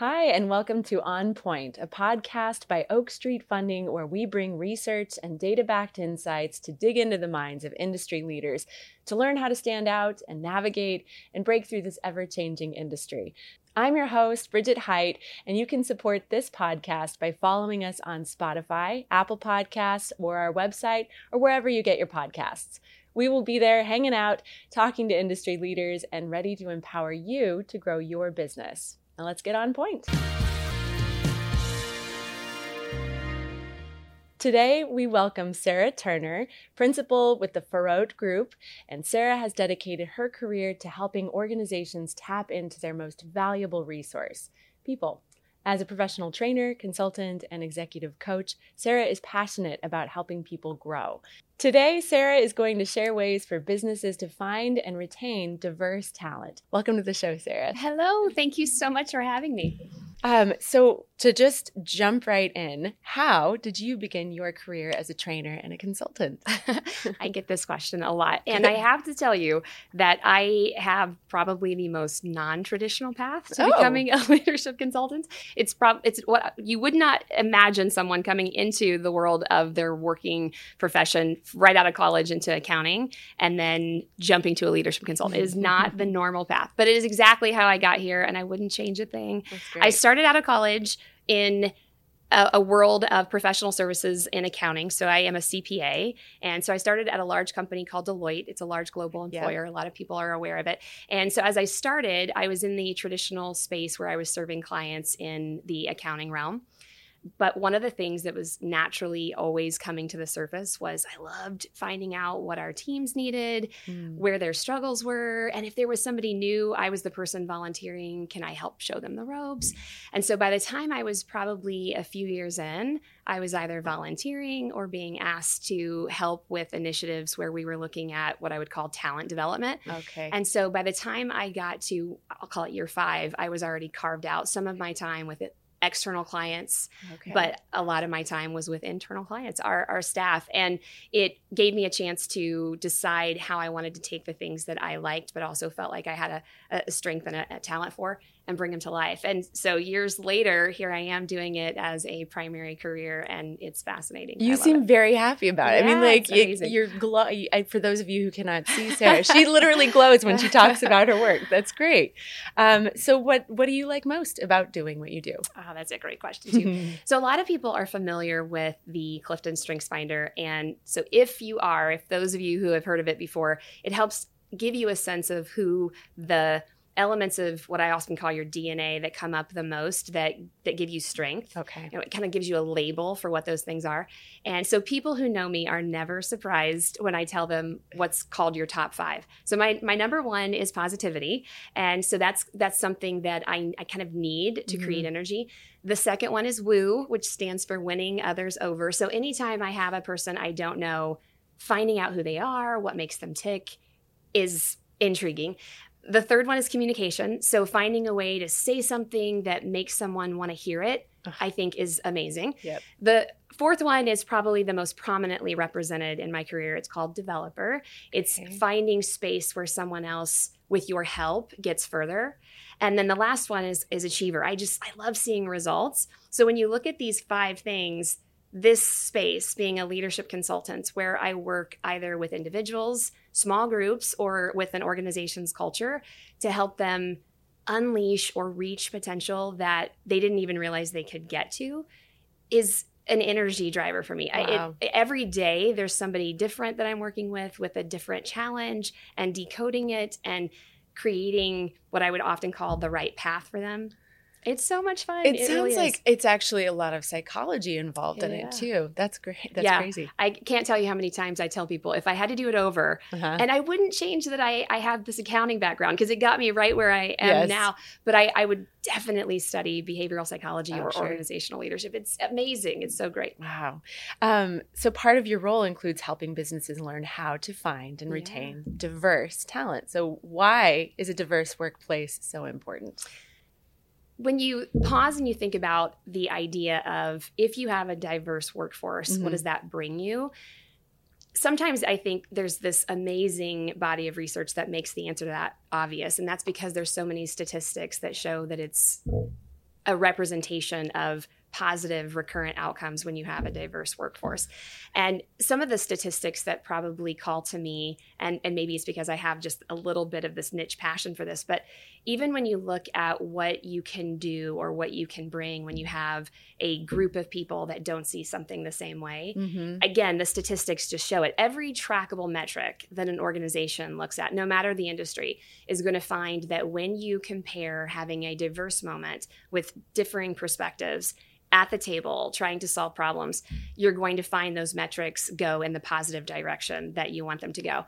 Hi, and welcome to On Point, a podcast by Oak Street Funding where we bring research and data backed insights to dig into the minds of industry leaders to learn how to stand out and navigate and break through this ever changing industry. I'm your host, Bridget Height, and you can support this podcast by following us on Spotify, Apple Podcasts, or our website, or wherever you get your podcasts. We will be there hanging out, talking to industry leaders, and ready to empower you to grow your business. Now let's get on point. Today, we welcome Sarah Turner, principal with the Faurote Group, and Sarah has dedicated her career to helping organizations tap into their most valuable resource people. As a professional trainer, consultant, and executive coach, Sarah is passionate about helping people grow. Today, Sarah is going to share ways for businesses to find and retain diverse talent. Welcome to the show, Sarah. Hello. Thank you so much for having me. Um, so, to just jump right in, how did you begin your career as a trainer and a consultant? I get this question a lot. And I have to tell you that I have probably the most non traditional path to oh. becoming a leadership consultant. It's, prob- it's what you would not imagine someone coming into the world of their working profession right out of college into accounting and then jumping to a leadership consultant. It is mm-hmm. not the normal path, but it is exactly how I got here. And I wouldn't change a thing. I started out of college in a, a, world of professional services in accounting. So I am a CPA. And so I started at a large company called Deloitte. It's a large global employer. Yeah. A lot of people are aware of it. And so as I started, I was in the traditional space where I was serving clients in the accounting realm. But one of the things that was naturally always coming to the surface was I loved finding out what our teams needed, mm. where their struggles were. And if there was somebody new, I was the person volunteering. Can I help show them the ropes? And so by the time I was probably a few years in, I was either volunteering or being asked to help with initiatives where we were looking at what I would call talent development. Okay. And so by the time I got to, I'll call it year five, I was already carved out some of my time with it external clients, okay. but a lot of my time was with internal clients, our, our staff. And it gave me a chance to decide how I wanted to take the things that I liked, but also felt like I had a, a strength and a, a talent for and bring them to life. And so years later, here I am doing it as a primary career, and it's fascinating. You seem it. very happy about it. Yeah, I mean, like you, you're glow. For those of you who cannot see Sarah, she literally glows when she talks about her work. That's great. Um, so, what what do you like most about doing what you do? Oh, that's a great question too. so, a lot of people are familiar with the Clifton Strengths Finder, and so if you are, if those of you who have heard of it before, it helps give you a sense of who the elements of what I often call your DNA that come up the most that that give you strength. Okay. You know, it kind of gives you a label for what those things are. And so people who know me are never surprised when I tell them what's called your top five. So my my number one is positivity. And so that's that's something that I, I kind of need to mm-hmm. create energy. The second one is woo, which stands for winning others over. So anytime I have a person I don't know, finding out who they are, what makes them tick is intriguing. The third one is communication. So finding a way to say something that makes someone want to hear it, Ugh. I think is amazing. Yep. The fourth one is probably the most prominently represented in my career. It's called developer. It's okay. finding space where someone else with your help gets further. And then the last one is is achiever. I just I love seeing results. So when you look at these five things, this space being a leadership consultant where I work either with individuals, small groups, or with an organization's culture to help them unleash or reach potential that they didn't even realize they could get to is an energy driver for me. Wow. I, it, every day there's somebody different that I'm working with with a different challenge and decoding it and creating what I would often call the right path for them. It's so much fun. It, it sounds really like it's actually a lot of psychology involved yeah. in it too. That's great. That's yeah. crazy. I can't tell you how many times I tell people if I had to do it over, uh-huh. and I wouldn't change that I, I have this accounting background because it got me right where I am yes. now. But I, I would definitely study behavioral psychology oh, or sure. organizational leadership. It's amazing. It's so great. Wow. Um, so part of your role includes helping businesses learn how to find and retain yeah. diverse talent. So why is a diverse workplace so important? When you pause and you think about the idea of if you have a diverse workforce, mm-hmm. what does that bring you? Sometimes I think there's this amazing body of research that makes the answer to that obvious. And that's because there's so many statistics that show that it's a representation of positive recurrent outcomes when you have a diverse workforce. And some of the statistics that probably call to me, and, and maybe it's because I have just a little bit of this niche passion for this, but even when you look at what you can do or what you can bring when you have a group of people that don't see something the same way, mm-hmm. again, the statistics just show it. Every trackable metric that an organization looks at, no matter the industry, is going to find that when you compare having a diverse moment with differing perspectives, at the table trying to solve problems, you're going to find those metrics go in the positive direction that you want them to go.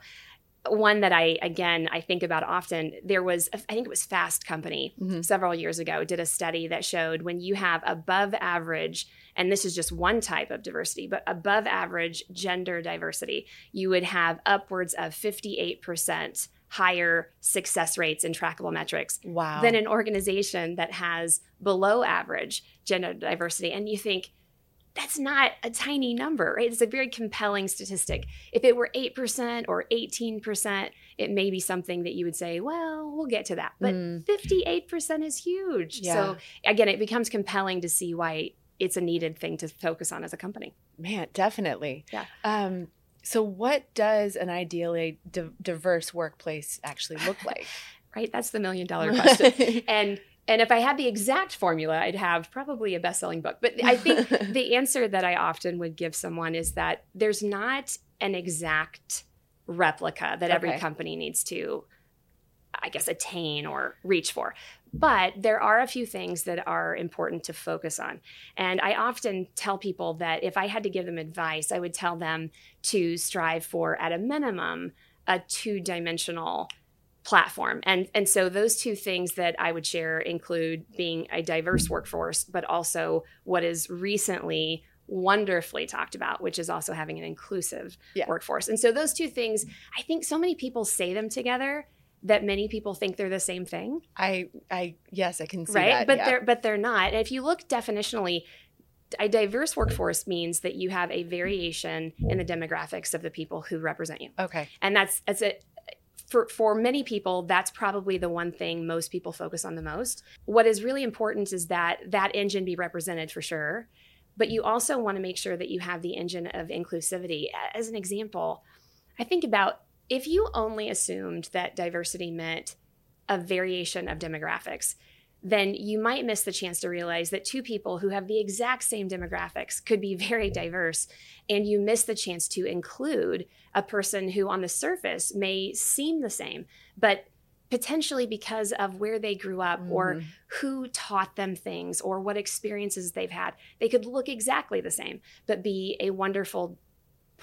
One that I, again, I think about often, there was, I think it was Fast Company mm-hmm. several years ago, did a study that showed when you have above average, and this is just one type of diversity, but above average gender diversity, you would have upwards of 58% higher success rates and trackable metrics wow. than an organization that has below average gender diversity. And you think, that's not a tiny number, right? It's a very compelling statistic. If it were 8% or 18%, it may be something that you would say, well, we'll get to that. But mm. 58% is huge. Yeah. So again, it becomes compelling to see why it's a needed thing to focus on as a company. Man, definitely. Yeah. Um, so, what does an ideally di- diverse workplace actually look like? right, that's the million dollar question. and and if I had the exact formula, I'd have probably a best selling book. But I think the answer that I often would give someone is that there's not an exact replica that okay. every company needs to, I guess, attain or reach for. But there are a few things that are important to focus on. And I often tell people that if I had to give them advice, I would tell them to strive for, at a minimum, a two dimensional platform. And, and so those two things that I would share include being a diverse workforce, but also what is recently wonderfully talked about, which is also having an inclusive yeah. workforce. And so those two things, I think so many people say them together that many people think they're the same thing. I I yes, I can see that. right? that. But yeah. they're but they're not. And if you look definitionally, a diverse workforce means that you have a variation in the demographics of the people who represent you. Okay. And that's that's it for, for many people, that's probably the one thing most people focus on the most. What is really important is that that engine be represented for sure, but you also want to make sure that you have the engine of inclusivity. As an example, I think about if you only assumed that diversity meant a variation of demographics, then you might miss the chance to realize that two people who have the exact same demographics could be very diverse. And you miss the chance to include a person who, on the surface, may seem the same, but potentially because of where they grew up mm-hmm. or who taught them things or what experiences they've had, they could look exactly the same, but be a wonderful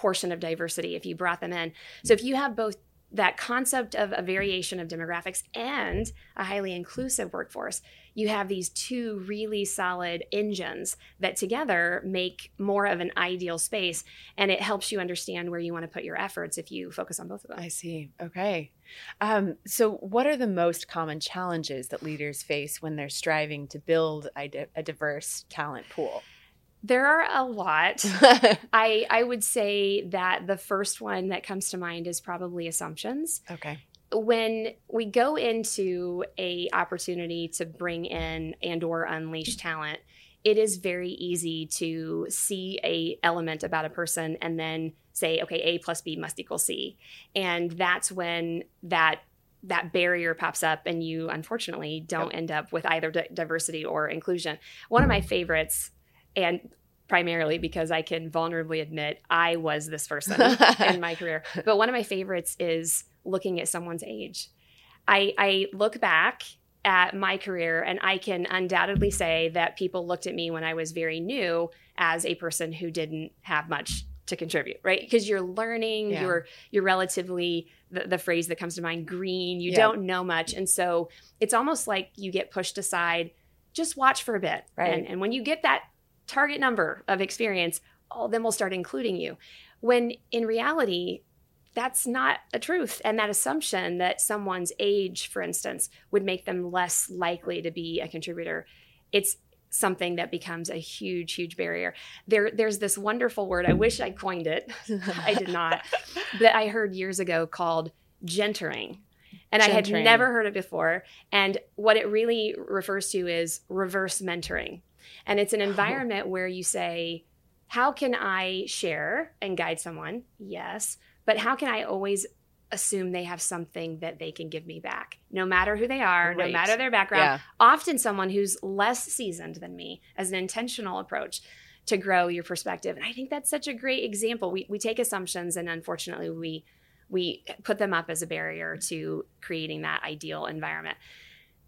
portion of diversity if you brought them in. So if you have both that concept of a variation of demographics and a highly inclusive workforce, you have these two really solid engines that together make more of an ideal space. And it helps you understand where you want to put your efforts if you focus on both of them. I see. Okay. Um, so, what are the most common challenges that leaders face when they're striving to build a, a diverse talent pool? There are a lot. I I would say that the first one that comes to mind is probably assumptions. Okay. When we go into a opportunity to bring in and or unleash talent, it is very easy to see a element about a person and then say, okay, A plus B must equal C, and that's when that that barrier pops up and you unfortunately don't yep. end up with either diversity or inclusion. One of my favorites and primarily because I can vulnerably admit I was this person in my career. But one of my favorites is looking at someone's age. I, I look back at my career and I can undoubtedly say that people looked at me when I was very new as a person who didn't have much to contribute, right? Because you're learning, yeah. you're you're relatively the, the, phrase that comes to mind green, you yeah. don't know much. And so it's almost like you get pushed aside, just watch for a bit. Right. And, and when you get that target number of experience, oh, then we'll start including you. When in reality, that's not a truth. And that assumption that someone's age, for instance, would make them less likely to be a contributor, it's something that becomes a huge, huge barrier. There, there's this wonderful word. I wish I coined it. I did not. that I heard years ago called gentering. And Gentering. I had never heard it before. And what it really refers to is reverse mentoring. And it's an environment where you say, how can I share and guide someone? Yes. But how can I always assume they have something that they can give me back, no matter who they are, right. no matter their background. Yeah. Often someone who's less seasoned than me as an intentional approach to grow your perspective. And I think that's such a great example. We, we take assumptions and unfortunately we we put them up as a barrier to creating that ideal environment.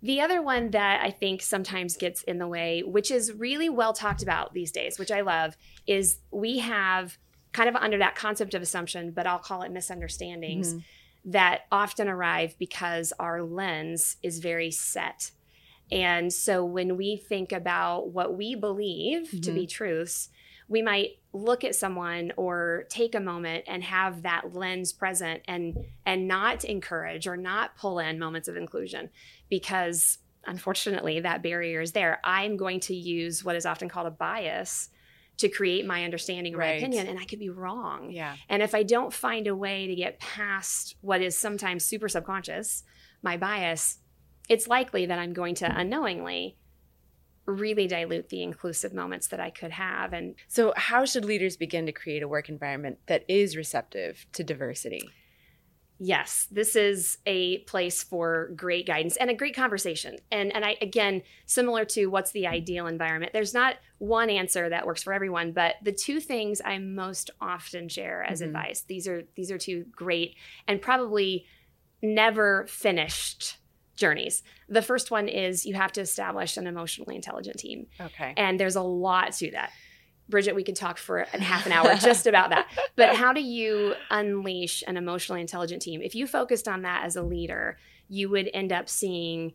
The other one that I think sometimes gets in the way, which is really well talked about these days, which I love, is we have kind of under that concept of assumption, but I'll call it misunderstandings mm-hmm. that often arrive because our lens is very set. And so when we think about what we believe mm-hmm. to be truths, we might look at someone or take a moment and have that lens present and and not encourage or not pull in moments of inclusion because unfortunately that barrier is there. I'm going to use what is often called a bias to create my understanding or right. my opinion and i could be wrong yeah and if i don't find a way to get past what is sometimes super subconscious my bias it's likely that i'm going to unknowingly really dilute the inclusive moments that i could have and so how should leaders begin to create a work environment that is receptive to diversity yes, this is a place for great guidance and a great conversation. And and I again, similar to what's the ideal environment, there's not one answer that works for everyone, but the two things I most often share as mm-hmm. advice. These are these are two great and probably never finished journeys. The first one is you have to establish an emotionally intelligent team. Okay. And there's a lot to that. Bridget, we could talk for a half an hour just about that. But how do you unleash an emotionally intelligent team? If you focused on that as a leader, you would end up seeing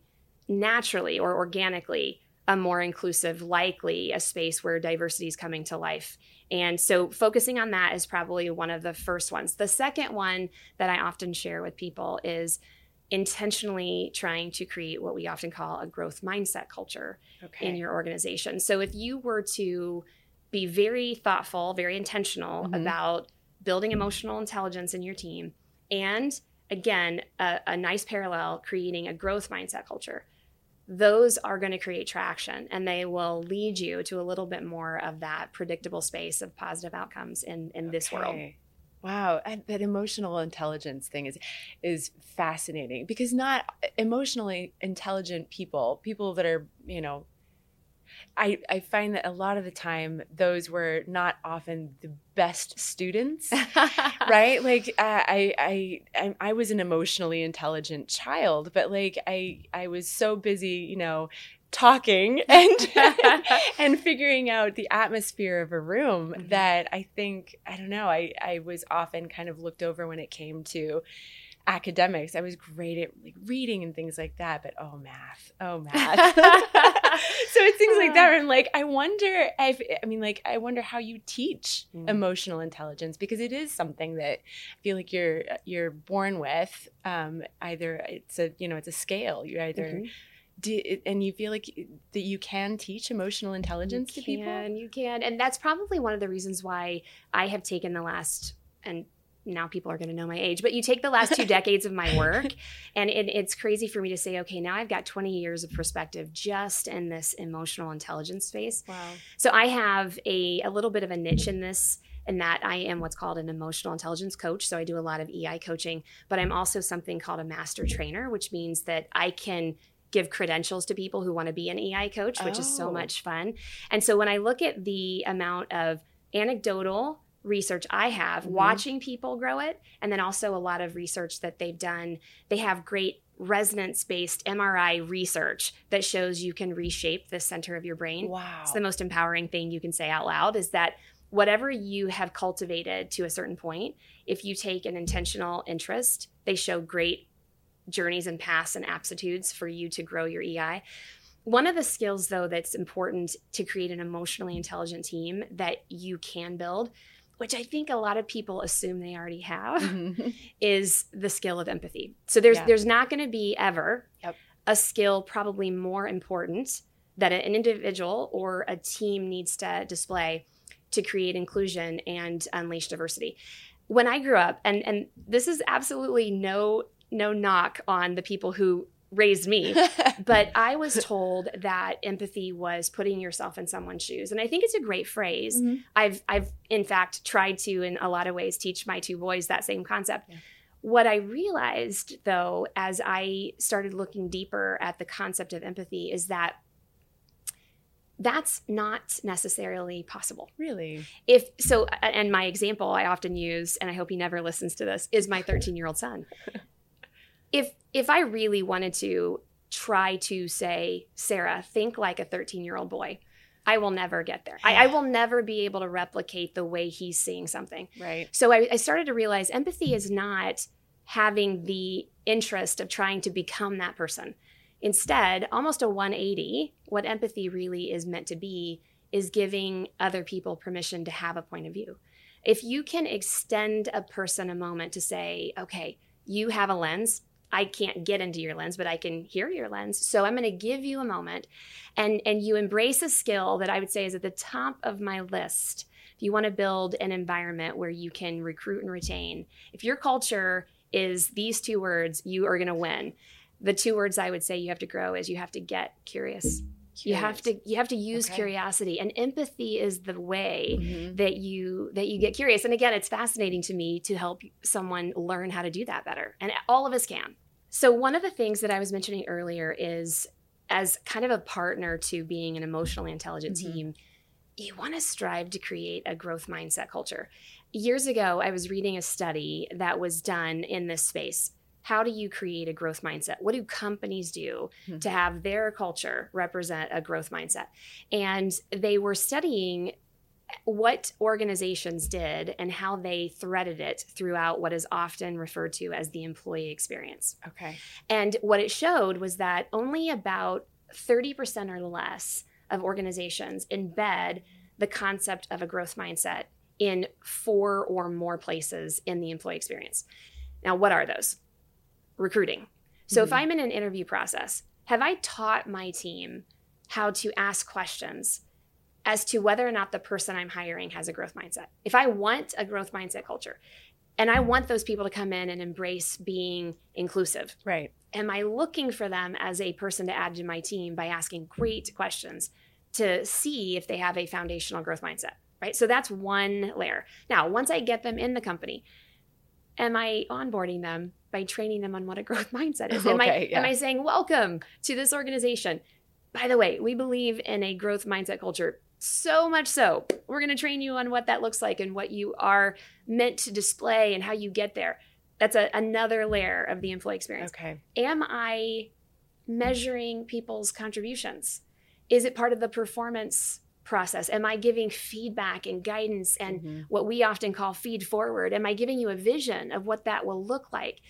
naturally or organically a more inclusive, likely a space where diversity is coming to life. And so focusing on that is probably one of the first ones. The second one that I often share with people is intentionally trying to create what we often call a growth mindset culture okay. in your organization. So if you were to be very thoughtful, very intentional mm-hmm. about building emotional intelligence in your team. And again, a, a nice parallel, creating a growth mindset culture. Those are going to create traction and they will lead you to a little bit more of that predictable space of positive outcomes in, in okay. this world. Wow, and that emotional intelligence thing is is fascinating because not emotionally intelligent people, people that are, you know, I, I find that a lot of the time those were not often the best students right? Like uh, I, I i i was an emotionally intelligent child but like i i was so busy you know talking and and figuring out the atmosphere of a room mm-hmm. that i think i don't know i i was often kind of looked over when it came to academics. I was great at like reading and things like that, but oh math, oh math. so it's things like that. I'm like, I wonder if I mean, like, I wonder how you teach mm. emotional intelligence because it is something that I feel like you're you're born with. Um, either it's a you know it's a scale. You either mm-hmm. Do, and you feel like that you can teach emotional intelligence you to people and you can and that's probably one of the reasons why i have taken the last and now people are going to know my age, but you take the last two decades of my work, and it, it's crazy for me to say, okay, now I've got 20 years of perspective just in this emotional intelligence space. Wow. So I have a, a little bit of a niche in this and that I am what's called an emotional intelligence coach. So I do a lot of EI coaching, but I'm also something called a master trainer, which means that I can give credentials to people who want to be an EI coach, which oh. is so oh. much fun. And so when I look at the amount of anecdotal research I have, mm-hmm. watching people grow it, and then also a lot of research that they've done. They have great resonance based MRI research that shows you can reshape the center of your brain. Wow. It's the most empowering thing you can say out loud is that whatever you have cultivated to a certain point, if you take an intentional interest, they show great journeys and paths and aptitudes for you to grow your EI. One of the skills, though, that's important to create an emotionally intelligent team that you can build which I think a lot of people assume they already have, mm-hmm. is the skill of empathy. So there's yeah. there's not going to be ever yep. a skill probably more important that an individual or a team needs to display to create inclusion and unleash diversity. When I grew up, and and this is absolutely no no knock on the people who raised me but i was told that empathy was putting yourself in someone's shoes and i think it's a great phrase mm-hmm. i've i've in fact tried to in a lot of ways teach my two boys that same concept yeah. what i realized though as i started looking deeper at the concept of empathy is that that's not necessarily possible. Really? If so, and my example I often use, and I hope he never listens to this, is my 13 year old son. if if I really wanted to try to say, Sarah, think like a 13 year old boy, I will never get there. I, I, will never be able to replicate the way he's seeing something. Right. So I, I started to realize empathy is not having the interest of trying to become that person. Instead, almost a 180, what empathy really is meant to be is giving other people permission to have a point of view. If you can extend a person a moment to say, okay, you have a lens, I can't get into your lens, but I can hear your lens. So I'm going to give you a moment and and you embrace a skill that I would say is at the top of my list. If you want to build an environment where you can recruit and retain, if your culture is these two words, you are going to win the two words I would say you have to grow is you have to get curious. Curious. You have to you have to use okay. curiosity and empathy is the way mm-hmm. that you that you get curious. And again, it's fascinating to me to help someone learn how to do that better. And all of us can. So one of the things that I was mentioning earlier is as kind of a partner to being an emotionally intelligent mm-hmm. team, you want to strive to create a growth mindset culture. Years ago, I was reading a study that was done in this space how do you create a growth mindset? What do companies do mm-hmm. to have their culture represent a growth mindset? And they were studying what organizations did and how they threaded it throughout what is often referred to as the employee experience. Okay. And what it showed was that only about 30% or less of organizations embed the concept of a growth mindset in four or more places in the employee experience. Now, what are those? Recruiting. So mm-hmm. if I'm in an interview process, have I taught my team how to ask questions as to whether or not the person I'm hiring has a growth mindset? If I want a growth mindset culture and I want those people to come in and embrace being inclusive. Right. Am I looking for them as a person to add to my team by asking great questions to see if they have a foundational growth mindset? Right. So that's one layer. Now, once I get them in the company, am I onboarding them by training them on what a growth mindset is? Am, okay, I, yeah. am I saying, welcome to this organization? By the way, we believe in a growth mindset culture so much so. We're going to train you on what that looks like and what you are meant to display and how you get there. That's a, another layer of the employee experience. Okay. Am I measuring people's contributions? Is it part of the performance process? Am I giving feedback and guidance and mm-hmm. what we often call feed forward? Am I giving you a vision of what that will look like?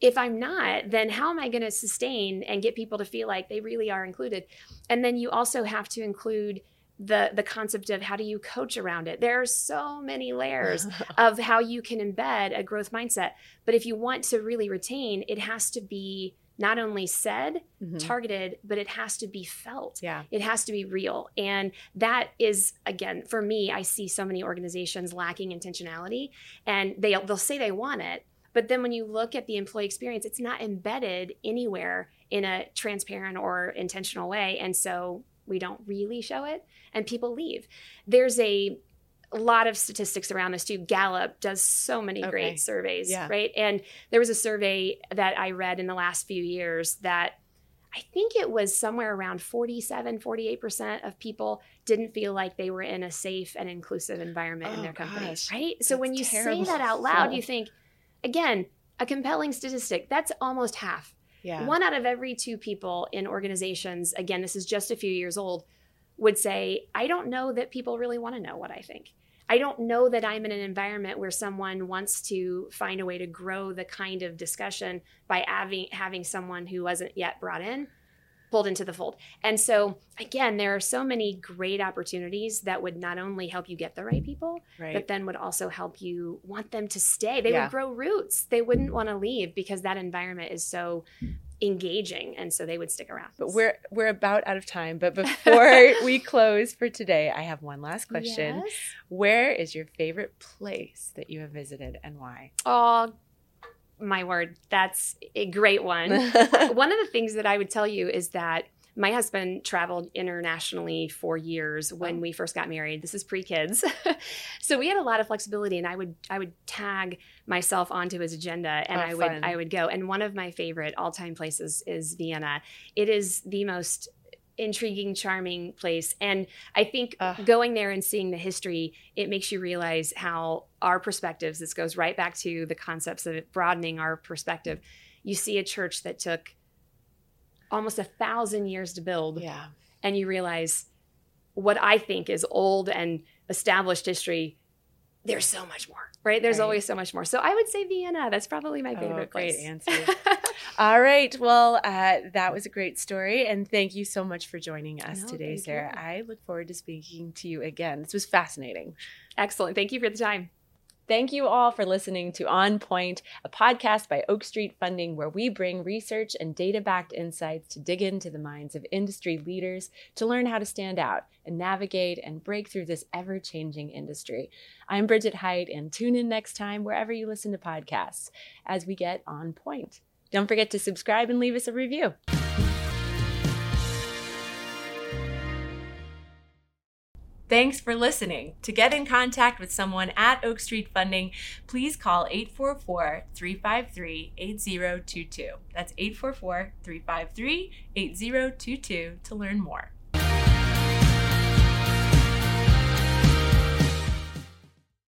If I'm not, then how am I going to sustain and get people to feel like they really are included? And then you also have to include the the concept of how do you coach around it there are so many layers of how you can embed a growth mindset but if you want to really retain it has to be not only said, mm-hmm. targeted, but it has to be felt. Yeah. It has to be real. And that is again, for me, I see so many organizations lacking intentionality and they they'll say they want it, but then when you look at the employee experience, it's not embedded anywhere in a transparent or intentional way. And so we don't really show it and people leave. There's a a lot of statistics around this too. Gallup does so many okay. great surveys, yeah. right? And there was a survey that I read in the last few years that I think it was somewhere around 47, 48% of people didn't feel like they were in a safe and inclusive environment oh, in their companies, gosh. right? So when you say that out loud, you think, again, a compelling statistic, that's almost half. Yeah. One out of every two people in organizations, again, this is just a few years old, would say, I don't know that people really want to know what I think. I don't know that I'm in an environment where someone wants to find a way to grow the kind of discussion by having, having someone who wasn't yet brought in pulled into the fold. And so, again, there are so many great opportunities that would not only help you get the right people, right. but then would also help you want them to stay. They yeah. would grow roots. They wouldn't want to leave because that environment is so engaging and so they would stick around but we're we're about out of time but before we close for today i have one last question yes. where is your favorite place that you have visited and why oh my word, that's a great one. one of the things that I would tell you is that my husband traveled internationally for years when oh. we first got married. This is pre-kids. so we had a lot of flexibility and I would I would tag myself onto his agenda and oh, I would fun. I would go. And one of my favorite all-time places is Vienna. It is the most intriguing, charming place. And I think uh, going there and seeing the history, it makes you realize how our perspectives, this goes right back to the concepts of broadening our perspective. You see a church that took almost a thousand years to build. Yeah. And you realize what I think is old and established history, there's so much more, right? There's right. always so much more. So I would say Vienna. That's probably my favorite oh, great place. answer. All right. Well, uh, that was a great story. And thank you so much for joining us no, today, Sarah. You. I look forward to speaking to you again. This was fascinating. Excellent. Thank you for the time. Thank you all for listening to On Point, a podcast by Oak Street Funding, where we bring research and data backed insights to dig into the minds of industry leaders to learn how to stand out and navigate and break through this ever changing industry. I'm Bridget Height, and tune in next time wherever you listen to podcasts as we get on point. Don't forget to subscribe and leave us a review. Thanks for listening. To get in contact with someone at Oak Street Funding, please call 844 353 8022. That's 844 353 8022 to learn more.